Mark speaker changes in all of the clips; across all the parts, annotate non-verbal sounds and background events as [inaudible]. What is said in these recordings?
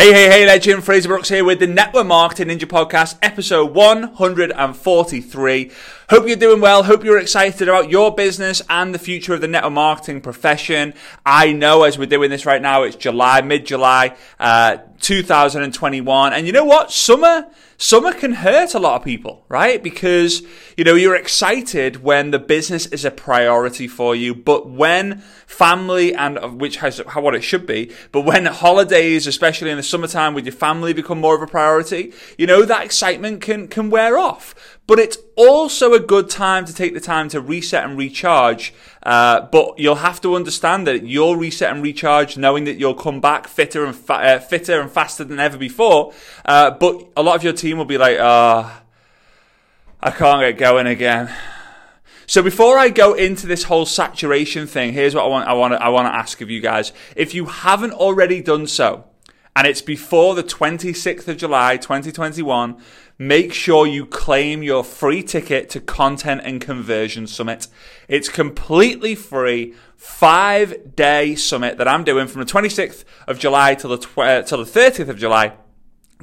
Speaker 1: Hey, hey, hey, legend. Frazer Brooks here with the Network Marketing Ninja Podcast, episode 143. Hope you're doing well. Hope you're excited about your business and the future of the network marketing profession. I know as we're doing this right now, it's July, mid July, uh, 2021. And you know what? Summer, summer can hurt a lot of people, right? Because, you know, you're excited when the business is a priority for you, but when family and which has what it should be, but when holidays, especially in the summertime with your family become more of a priority, you know, that excitement can, can wear off. But it's also a good time to take the time to reset and recharge. Uh, but you'll have to understand that you'll reset and recharge, knowing that you'll come back fitter and fa- uh, fitter and faster than ever before. Uh, but a lot of your team will be like, "Ah, I can't get going again." So before I go into this whole saturation thing, here's what I want I want to, I want to ask of you guys. If you haven't already done so, and it's before the 26th of July 2021, make sure you claim your free ticket to Content and Conversion Summit. It's completely free, five day summit that I'm doing from the 26th of July till the, tw- uh, till the 30th of July.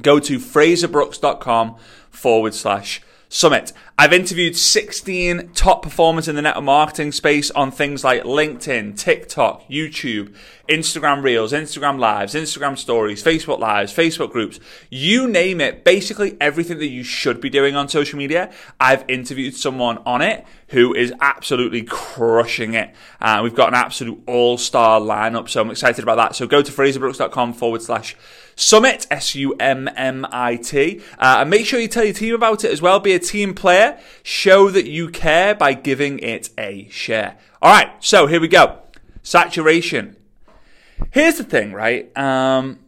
Speaker 1: Go to frazerbrooks.com forward slash Summit. I've interviewed 16 top performers in the network marketing space on things like LinkedIn, TikTok, YouTube, Instagram Reels, Instagram Lives, Instagram Stories, Facebook Lives, Facebook groups, you name it. Basically everything that you should be doing on social media. I've interviewed someone on it who is absolutely crushing it. Uh, we've got an absolute all-star lineup, so I'm excited about that. So go to frazerbrooks.com forward slash Summit, S-U-M-M-I-T. Uh, and make sure you tell your team about it as well. Be a team player. Show that you care by giving it a share. All right, so here we go. Saturation. Here's the thing, right? Um,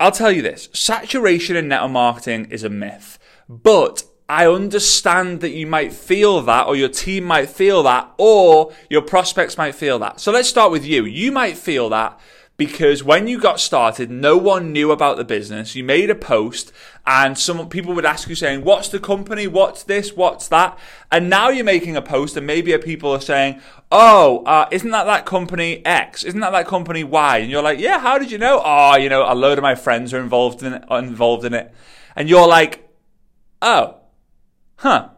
Speaker 1: I'll tell you this. Saturation in network marketing is a myth. But I understand that you might feel that, or your team might feel that, or your prospects might feel that. So let's start with you. You might feel that because when you got started, no one knew about the business. You made a post and some people would ask you saying, what's the company? What's this? What's that? And now you're making a post and maybe people are saying, oh, uh, isn't that that company X? Isn't that that company Y? And you're like, yeah, how did you know? Oh, you know, a load of my friends are involved in it, involved in it. And you're like, oh, huh.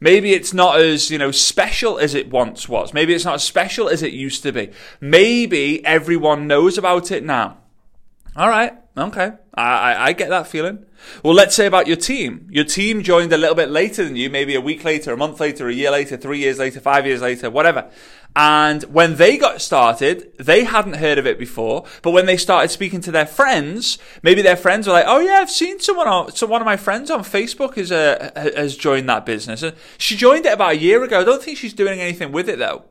Speaker 1: Maybe it's not as, you know, special as it once was. Maybe it's not as special as it used to be. Maybe everyone knows about it now. All right. Okay. I, I, I, get that feeling. Well, let's say about your team. Your team joined a little bit later than you, maybe a week later, a month later, a year later, three years later, five years later, whatever. And when they got started, they hadn't heard of it before. But when they started speaking to their friends, maybe their friends were like, "Oh yeah, I've seen someone on, so one of my friends on Facebook has uh, has joined that business. She joined it about a year ago. I don't think she's doing anything with it though."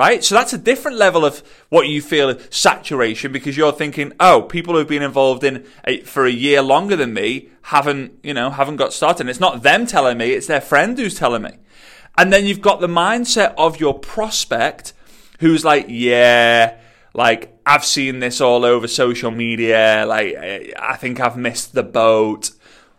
Speaker 1: Right? So that's a different level of what you feel saturation because you're thinking, oh, people who've been involved in for a year longer than me haven't, you know, haven't got started. And it's not them telling me, it's their friend who's telling me. And then you've got the mindset of your prospect who's like, yeah, like I've seen this all over social media. Like I think I've missed the boat.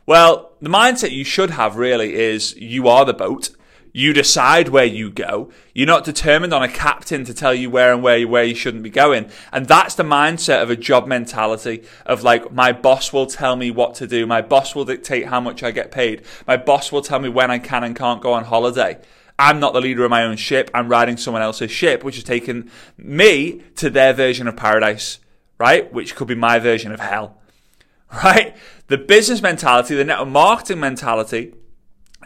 Speaker 1: Well, the mindset you should have really is you are the boat. You decide where you go. You're not determined on a captain to tell you where and where you, where you shouldn't be going. And that's the mindset of a job mentality of like, my boss will tell me what to do. My boss will dictate how much I get paid. My boss will tell me when I can and can't go on holiday. I'm not the leader of my own ship. I'm riding someone else's ship, which has taken me to their version of paradise, right? Which could be my version of hell, [laughs] right? The business mentality, the network marketing mentality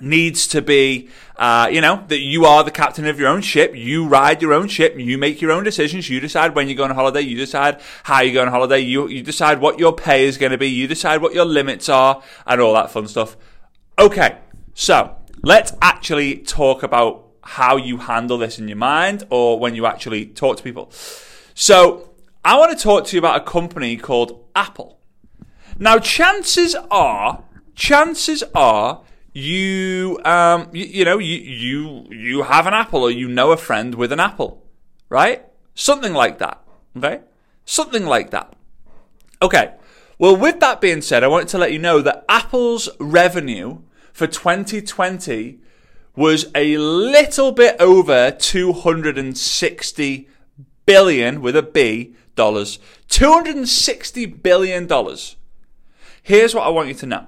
Speaker 1: needs to be, uh, you know, that you are the captain of your own ship. You ride your own ship. You make your own decisions. You decide when you go on holiday. You decide how you're going on holiday. You, you decide what your pay is going to be. You decide what your limits are and all that fun stuff. Okay. So let's actually talk about how you handle this in your mind or when you actually talk to people. So I want to talk to you about a company called Apple. Now, chances are, chances are you um you, you know you you you have an apple or you know a friend with an apple right? Something like that okay? Something like that. Okay well with that being said i wanted to let you know that apple's revenue for 2020 was a little bit over 260 billion with a b dollars. 260 billion dollars. Here's what I want you to know.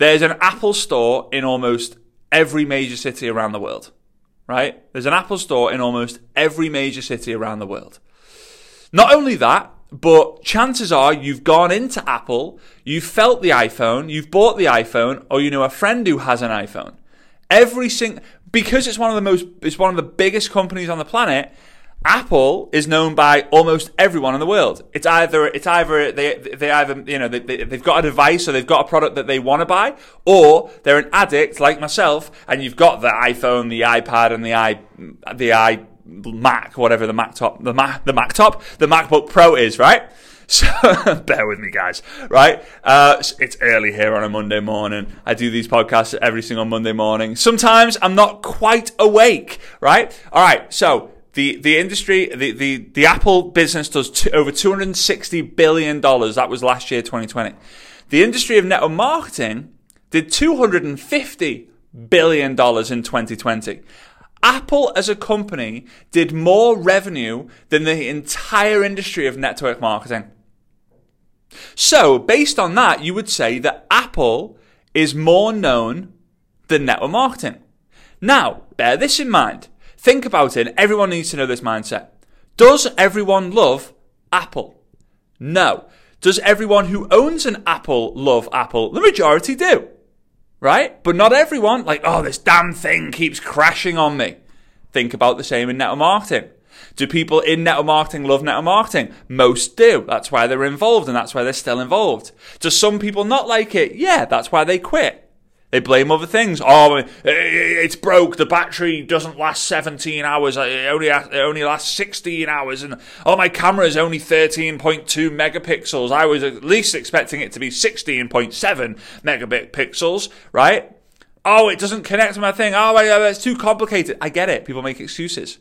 Speaker 1: There's an Apple store in almost every major city around the world, right? There's an Apple store in almost every major city around the world. Not only that, but chances are you've gone into Apple, you've felt the iPhone, you've bought the iPhone, or you know a friend who has an iPhone. Every single because it's one of the most it's one of the biggest companies on the planet. Apple is known by almost everyone in the world. It's either it's either they they either you know they, they they've got a device or they've got a product that they want to buy, or they're an addict like myself, and you've got the iPhone, the iPad, and the i the i Mac, whatever the Mac top, the Mac the Mac top, the MacBook Pro is, right? [laughs] So bear with me, guys. Right? Uh, it's early here on a Monday morning. I do these podcasts every single Monday morning. Sometimes I'm not quite awake. Right? All right. So the the industry, the the the Apple business does t- over 260 billion dollars. That was last year, 2020. The industry of network marketing did 250 billion dollars in 2020. Apple as a company did more revenue than the entire industry of network marketing. So, based on that, you would say that Apple is more known than network marketing. Now, bear this in mind. Think about it. Everyone needs to know this mindset. Does everyone love Apple? No. Does everyone who owns an Apple love Apple? The majority do. Right? But not everyone. Like, oh, this damn thing keeps crashing on me. Think about the same in network marketing. Do people in network marketing love network marketing? Most do. That's why they're involved and that's why they're still involved. Do some people not like it? Yeah, that's why they quit. They blame other things. Oh, eh, eh, it's broke. The battery doesn't last 17 hours. Eh, it only, it only lasts 16 hours. And oh, my camera is only 13.2 megapixels. I was at least expecting it to be 16.7 megapixels, right? Oh, it doesn't connect to my thing. Oh my god, it's too complicated. I get it. People make excuses.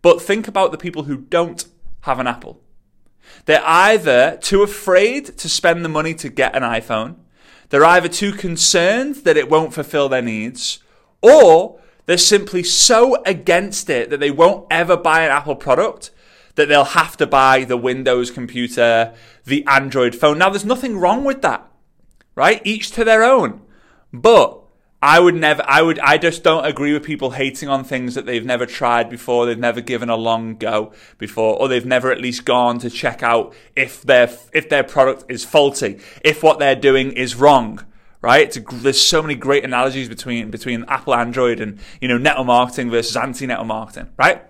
Speaker 1: But think about the people who don't have an Apple. They're either too afraid to spend the money to get an iPhone, they're either too concerned that it won't fulfill their needs, or they're simply so against it that they won't ever buy an Apple product that they'll have to buy the Windows computer, the Android phone. Now, there's nothing wrong with that, right? Each to their own. But I would never, I would, I just don't agree with people hating on things that they've never tried before, they've never given a long go before, or they've never at least gone to check out if their, if their product is faulty, if what they're doing is wrong. Right? A, there's so many great analogies between, between Apple, Android, and, you know, network marketing versus anti-network marketing, right?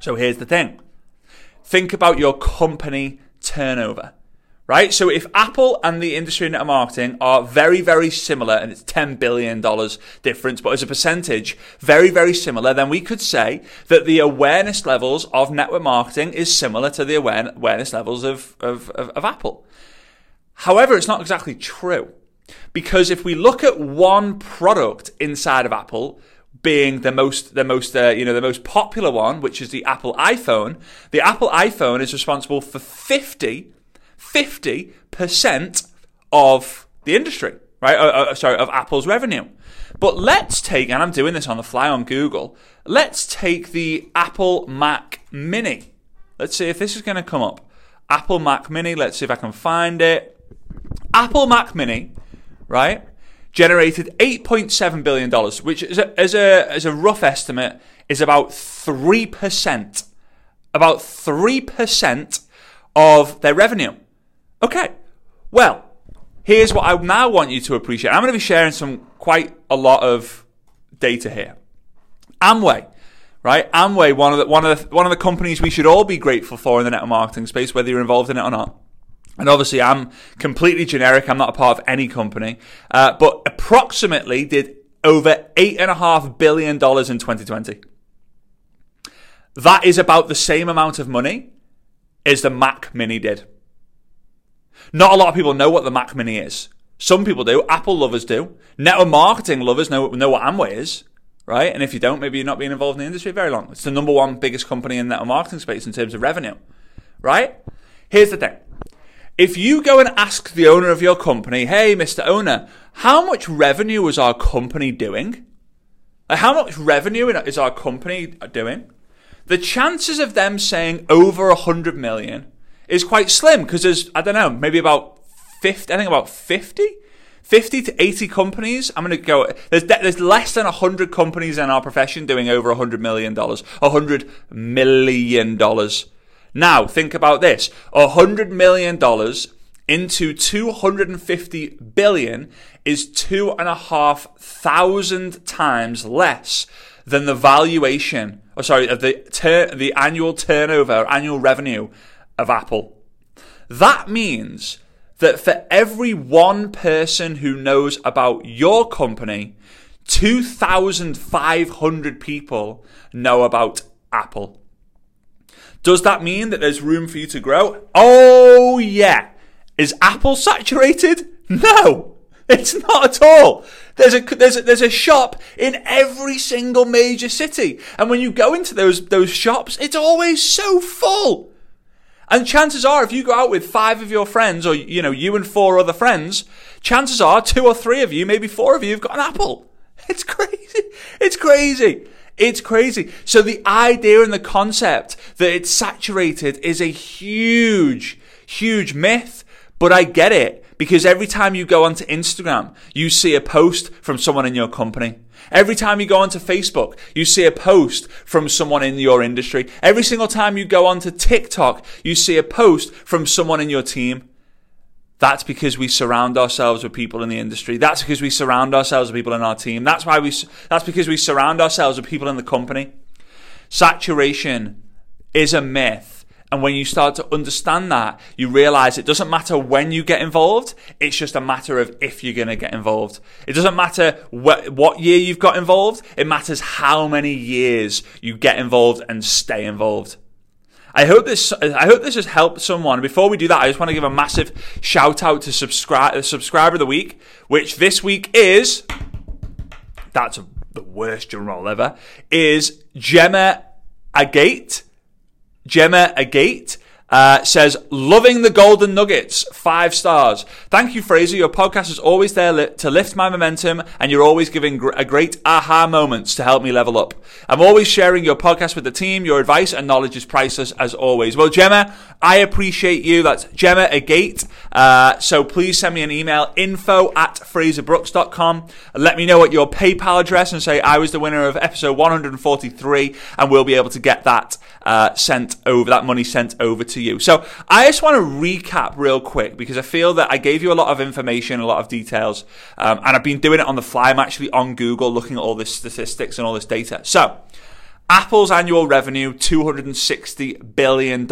Speaker 1: So here's the thing. Think about your company turnover right? So if Apple and the industry network marketing are very, very similar, and it's $10 billion difference, but as a percentage, very, very similar, then we could say that the awareness levels of network marketing is similar to the awareness levels of, of, of, of Apple. However, it's not exactly true. Because if we look at one product inside of Apple, being the most the most uh, you know the most popular one, which is the Apple iPhone. The Apple iPhone is responsible for 50 50% of the industry, right? Uh, uh, sorry, of Apple's revenue. But let's take, and I'm doing this on the fly on Google, let's take the Apple Mac Mini. Let's see if this is going to come up. Apple Mac Mini, let's see if I can find it. Apple Mac Mini, right, generated $8.7 billion, which is a, as, a, as a rough estimate is about 3%. About 3% of their revenue. Okay, well, here's what I now want you to appreciate. I'm going to be sharing some quite a lot of data here. Amway, right? Amway, one of the one of the one of the companies we should all be grateful for in the network marketing space, whether you're involved in it or not. And obviously, I'm completely generic. I'm not a part of any company, uh, but approximately did over eight and a half billion dollars in 2020. That is about the same amount of money as the Mac Mini did. Not a lot of people know what the Mac Mini is. Some people do. Apple lovers do. Network marketing lovers know, know what Amway is, right? And if you don't, maybe you're not being involved in the industry very long. It's the number one biggest company in network marketing space in terms of revenue, right? Here's the thing. If you go and ask the owner of your company, hey, Mr. Owner, how much revenue was our company doing? Like, how much revenue is our company doing? The chances of them saying over a hundred million is quite slim because there's, I don't know, maybe about 50, I think about 50, 50 to 80 companies. I'm going to go, there's, there's less than 100 companies in our profession doing over $100 million, $100 million. Now, think about this. $100 million into 250 billion is two and a half thousand times less than the valuation, or sorry, of the ter- the annual turnover, annual revenue of Apple. That means that for every one person who knows about your company, 2,500 people know about Apple. Does that mean that there's room for you to grow? Oh, yeah. Is Apple saturated? No, it's not at all. There's a, there's a, there's a shop in every single major city. And when you go into those, those shops, it's always so full. And chances are, if you go out with five of your friends, or, you know, you and four other friends, chances are two or three of you, maybe four of you have got an apple. [laughs] It's crazy. It's crazy. It's crazy. So the idea and the concept that it's saturated is a huge, huge myth. But I get it because every time you go onto Instagram, you see a post from someone in your company. Every time you go onto Facebook, you see a post from someone in your industry. Every single time you go onto TikTok, you see a post from someone in your team. That's because we surround ourselves with people in the industry. That's because we surround ourselves with people in our team. That's why we, that's because we surround ourselves with people in the company. Saturation is a myth and when you start to understand that, you realize it doesn't matter when you get involved. It's just a matter of if you're going to get involved. It doesn't matter wh- what year you've got involved. It matters how many years you get involved and stay involved. I hope this, I hope this has helped someone. Before we do that, I just want to give a massive shout out to subscribe, the uh, subscriber of the week, which this week is, that's the worst drum roll ever, is Gemma Agate. Gemma Agate uh, says, loving the golden nuggets, five stars. Thank you, Frazer. Your podcast is always there li- to lift my momentum, and you're always giving gr- a great aha moments to help me level up. I'm always sharing your podcast with the team. Your advice and knowledge is priceless as always. Well, Gemma, I appreciate you. That's Gemma Agate. Uh, so please send me an email, info at frazerbrooks.com. Let me know what your PayPal address and say I was the winner of episode 143, and we'll be able to get that uh, sent over, that money sent over to you. So I just want to recap real quick because I feel that I gave you a lot of information, a lot of details, um, and I've been doing it on the fly. I'm actually on Google looking at all this statistics and all this data. So Apple's annual revenue, $260 billion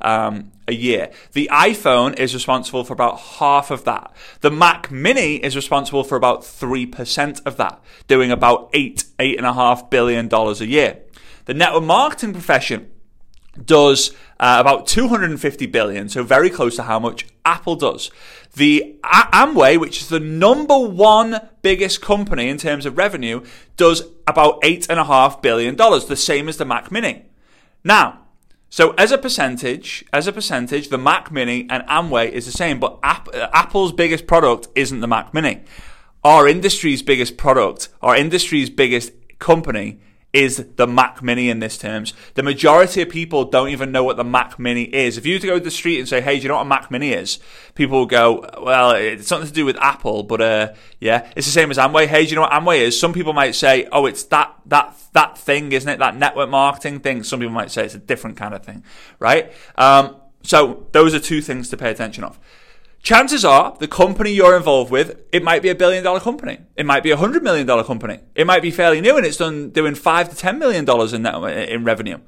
Speaker 1: um, a year. The iPhone is responsible for about half of that. The Mac Mini is responsible for about 3% of that, doing about eight, $8.5 billion a year. The network marketing profession does uh, about 250 billion, so very close to how much Apple does. The Amway, which is the number one biggest company in terms of revenue, does about eight and a half billion dollars, the same as the Mac Mini. Now, so as a percentage, as a percentage, the Mac Mini and Amway is the same, but App- Apple's biggest product isn't the Mac Mini. Our industry's biggest product, our industry's biggest company is the Mac Mini in this terms. The majority of people don't even know what the Mac Mini is. If you to go to the street and say, "Hey, do you know what a Mac Mini is?" People will go, "Well, it's something to do with Apple." But uh, yeah, it's the same as Amway. Hey, do you know what Amway is? Some people might say, "Oh, it's that that that thing, isn't it? That network marketing thing." Some people might say it's a different kind of thing, right? Um, so those are two things to pay attention of chances are the company you're involved with, it might be a billion dollar company. It might be a hundred million dollar company. It might be fairly new and it's done doing five to ten million dollars in in revenue,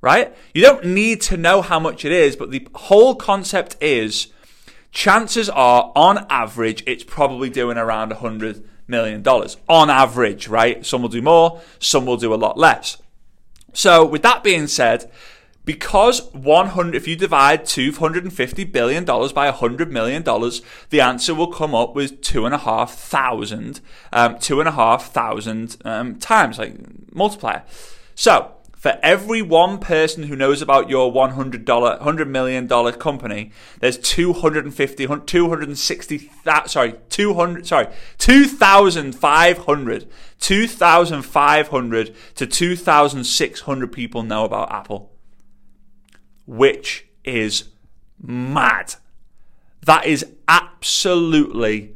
Speaker 1: right? You don't need to know how much it is, but the whole concept is chances are on average, it's probably doing around a hundred million dollars on average, right? Some will do more, some will do a lot less. So with that being said, because 100, if you divide 250 billion dollars by 100 million dollars, the answer will come up with two and a half thousand, um, um, times, like multiplier. So for every one person who knows about your 100 dollar, 100 million dollar company, there's 250, 260, sorry, 200, sorry, 2,500, 2,500 to 2,600 people know about Apple which is mad. That is absolutely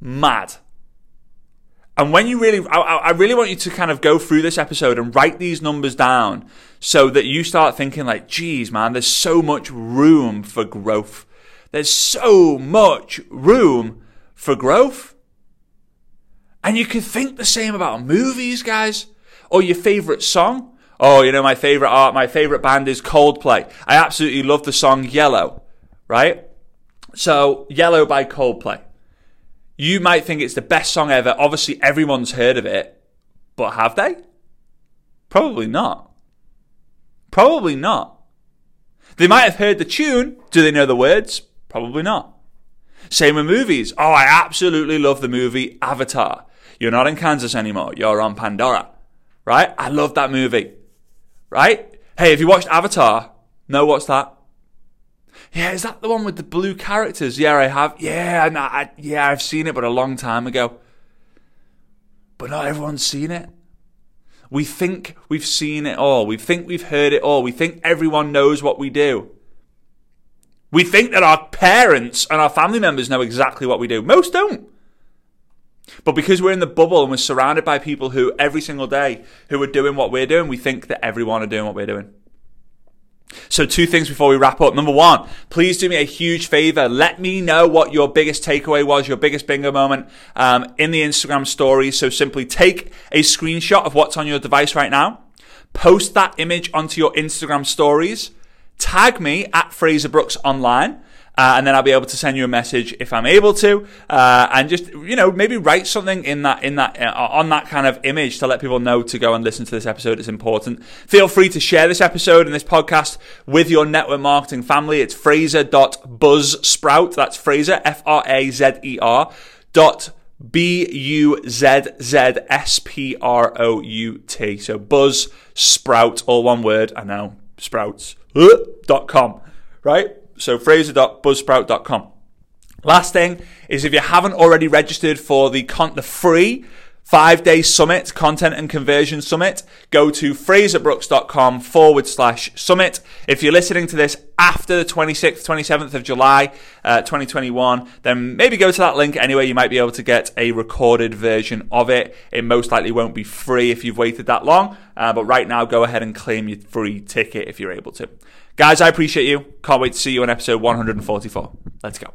Speaker 1: mad. And when you really, I, I, really want you to kind of go through this episode and write these numbers down so that you start thinking like, geez, man, there's so much room for growth. There's so much room for growth. And you can think the same about movies, guys, or your favorite song. Oh, you know, my favorite art, my favorite band is Coldplay. I absolutely love the song Yellow, right? So, Yellow by Coldplay. You might think it's the best song ever. Obviously, everyone's heard of it, but have they? Probably not. Probably not. They might have heard the tune. Do they know the words? Probably not. Same with movies. Oh, I absolutely love the movie Avatar. You're not in Kansas anymore. You're on Pandora. Right? I love that movie. Right? Hey, have you watched Avatar? No, what's that? Yeah, is that the one with the blue characters? Yeah, I have. Yeah, I, yeah, I've seen it, but a long time ago. But not everyone's seen it. We think we've seen it all. We think we've heard it all. We think everyone knows what we do. We think that our parents and our family members know exactly what we do. Most don't. But because we're in the bubble and we're surrounded by people who every single day who are doing what we're doing, we think that everyone are doing what we're doing. So, two things before we wrap up. Number one, please do me a huge favor. Let me know what your biggest takeaway was, your biggest bingo moment um, in the Instagram story. So, simply take a screenshot of what's on your device right now, post that image onto your Instagram stories, tag me at Frazer Brooks Online. Uh, and then I'll be able to send you a message if I'm able to, uh, and just you know maybe write something in that in that uh, on that kind of image to let people know to go and listen to this episode. It's important. Feel free to share this episode and this podcast with your network marketing family. It's Frazer.buzzsprout. That's Frazer F R A Z E R dot B U Z Z S P R O U T. So Buzz Sprout, all one word. I know sprouts dot com, right? So frazer.buzzsprout.com. Last thing is if you haven't already registered for the, con- the free five day summit, content and conversion summit, go to frazerbrooks.com forward slash summit. If you're listening to this after the 26th, 27th of July, uh, 2021, then maybe go to that link anyway. You might be able to get a recorded version of it. It most likely won't be free if you've waited that long. Uh, but right now, go ahead and claim your free ticket if you're able to. Guys, I appreciate you. Can't wait to see you on episode 144. Let's go.